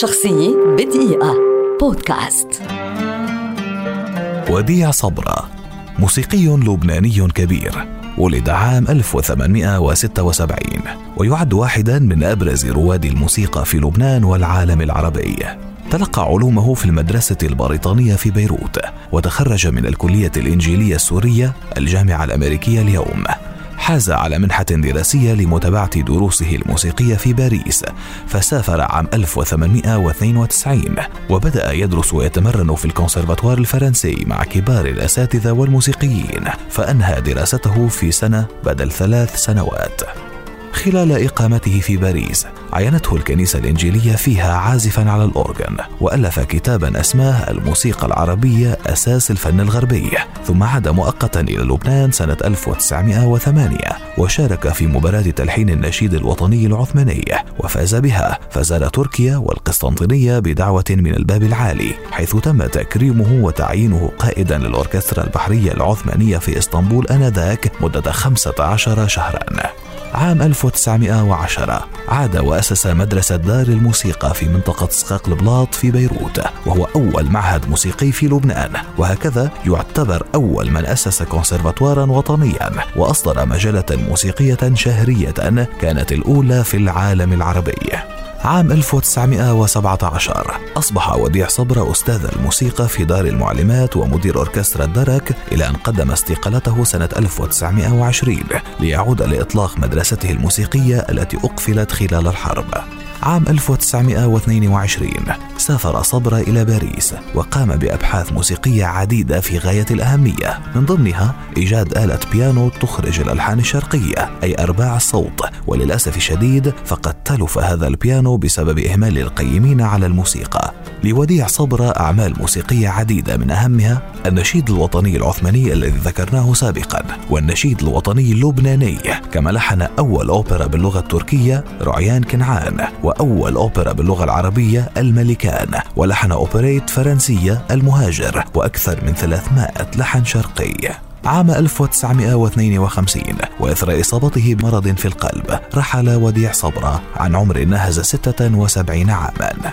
شخصية بدقيقة. بودكاست. وديع صبرا موسيقي لبناني كبير ولد عام 1876 ويعد واحدا من أبرز رواد الموسيقى في لبنان والعالم العربي. تلقى علومه في المدرسة البريطانية في بيروت وتخرج من الكلية الإنجيلية السورية الجامعة الأمريكية اليوم. حاز على منحة دراسية لمتابعة دروسه الموسيقية في باريس فسافر عام 1892 وبدأ يدرس ويتمرن في الكونسرفاتوار الفرنسي مع كبار الأساتذة والموسيقيين فأنهى دراسته في سنة بدل ثلاث سنوات. خلال إقامته في باريس عينته الكنيسة الإنجيلية فيها عازفا على الأورغن وألف كتابا أسماه الموسيقى العربية أساس الفن الغربي. ثم عاد مؤقتا إلى لبنان سنة 1908 وشارك في مباراة تلحين النشيد الوطني العثماني وفاز بها فزار تركيا والقسطنطينية بدعوة من الباب العالي حيث تم تكريمه وتعيينه قائدا للأوركسترا البحرية العثمانية في إسطنبول آنذاك مدة 15 شهرا. عام 1910 عاد وأسس مدرسة دار الموسيقى في منطقة سقاق البلاط في بيروت وهو أول معهد موسيقي في لبنان. وهكذا يعتبر أول من أسس كونسرفاتوارا وطنيا وأصدر مجلة موسيقية شهرية كانت الأولى في العالم العربي. عام 1917 أصبح وديع صبر أستاذ الموسيقى في دار المعلمات ومدير أوركسترا الدرك إلى أن قدم استقالته سنة 1920 ليعود لإطلاق مدرسته الموسيقية التي أقفلت خلال الحرب. عام 1922 سافر صبرا إلى باريس وقام بأبحاث موسيقية عديدة في غاية الأهمية. من ضمنها إيجاد آلة بيانو تخرج الألحان الشرقية أي أرباع الصوت. وللأسف الشديد فقد تلف هذا البيانو بسبب إهمال القيمين على الموسيقى. لوديع صبرا أعمال موسيقية عديدة من أهمها النشيد الوطني العثماني الذي ذكرناه سابقا والنشيد الوطني اللبناني. كما لحن أول أوبرا باللغة التركية رعيان كنعان وأول أوبرا باللغة العربية الملكان ولحن أوبريت فرنسية المهاجر وأكثر من 300 لحن شرقي. عام 1952 وإثر إصابته بمرض في القلب رحل وديع صبرا عن عمر ناهز 76 عاما.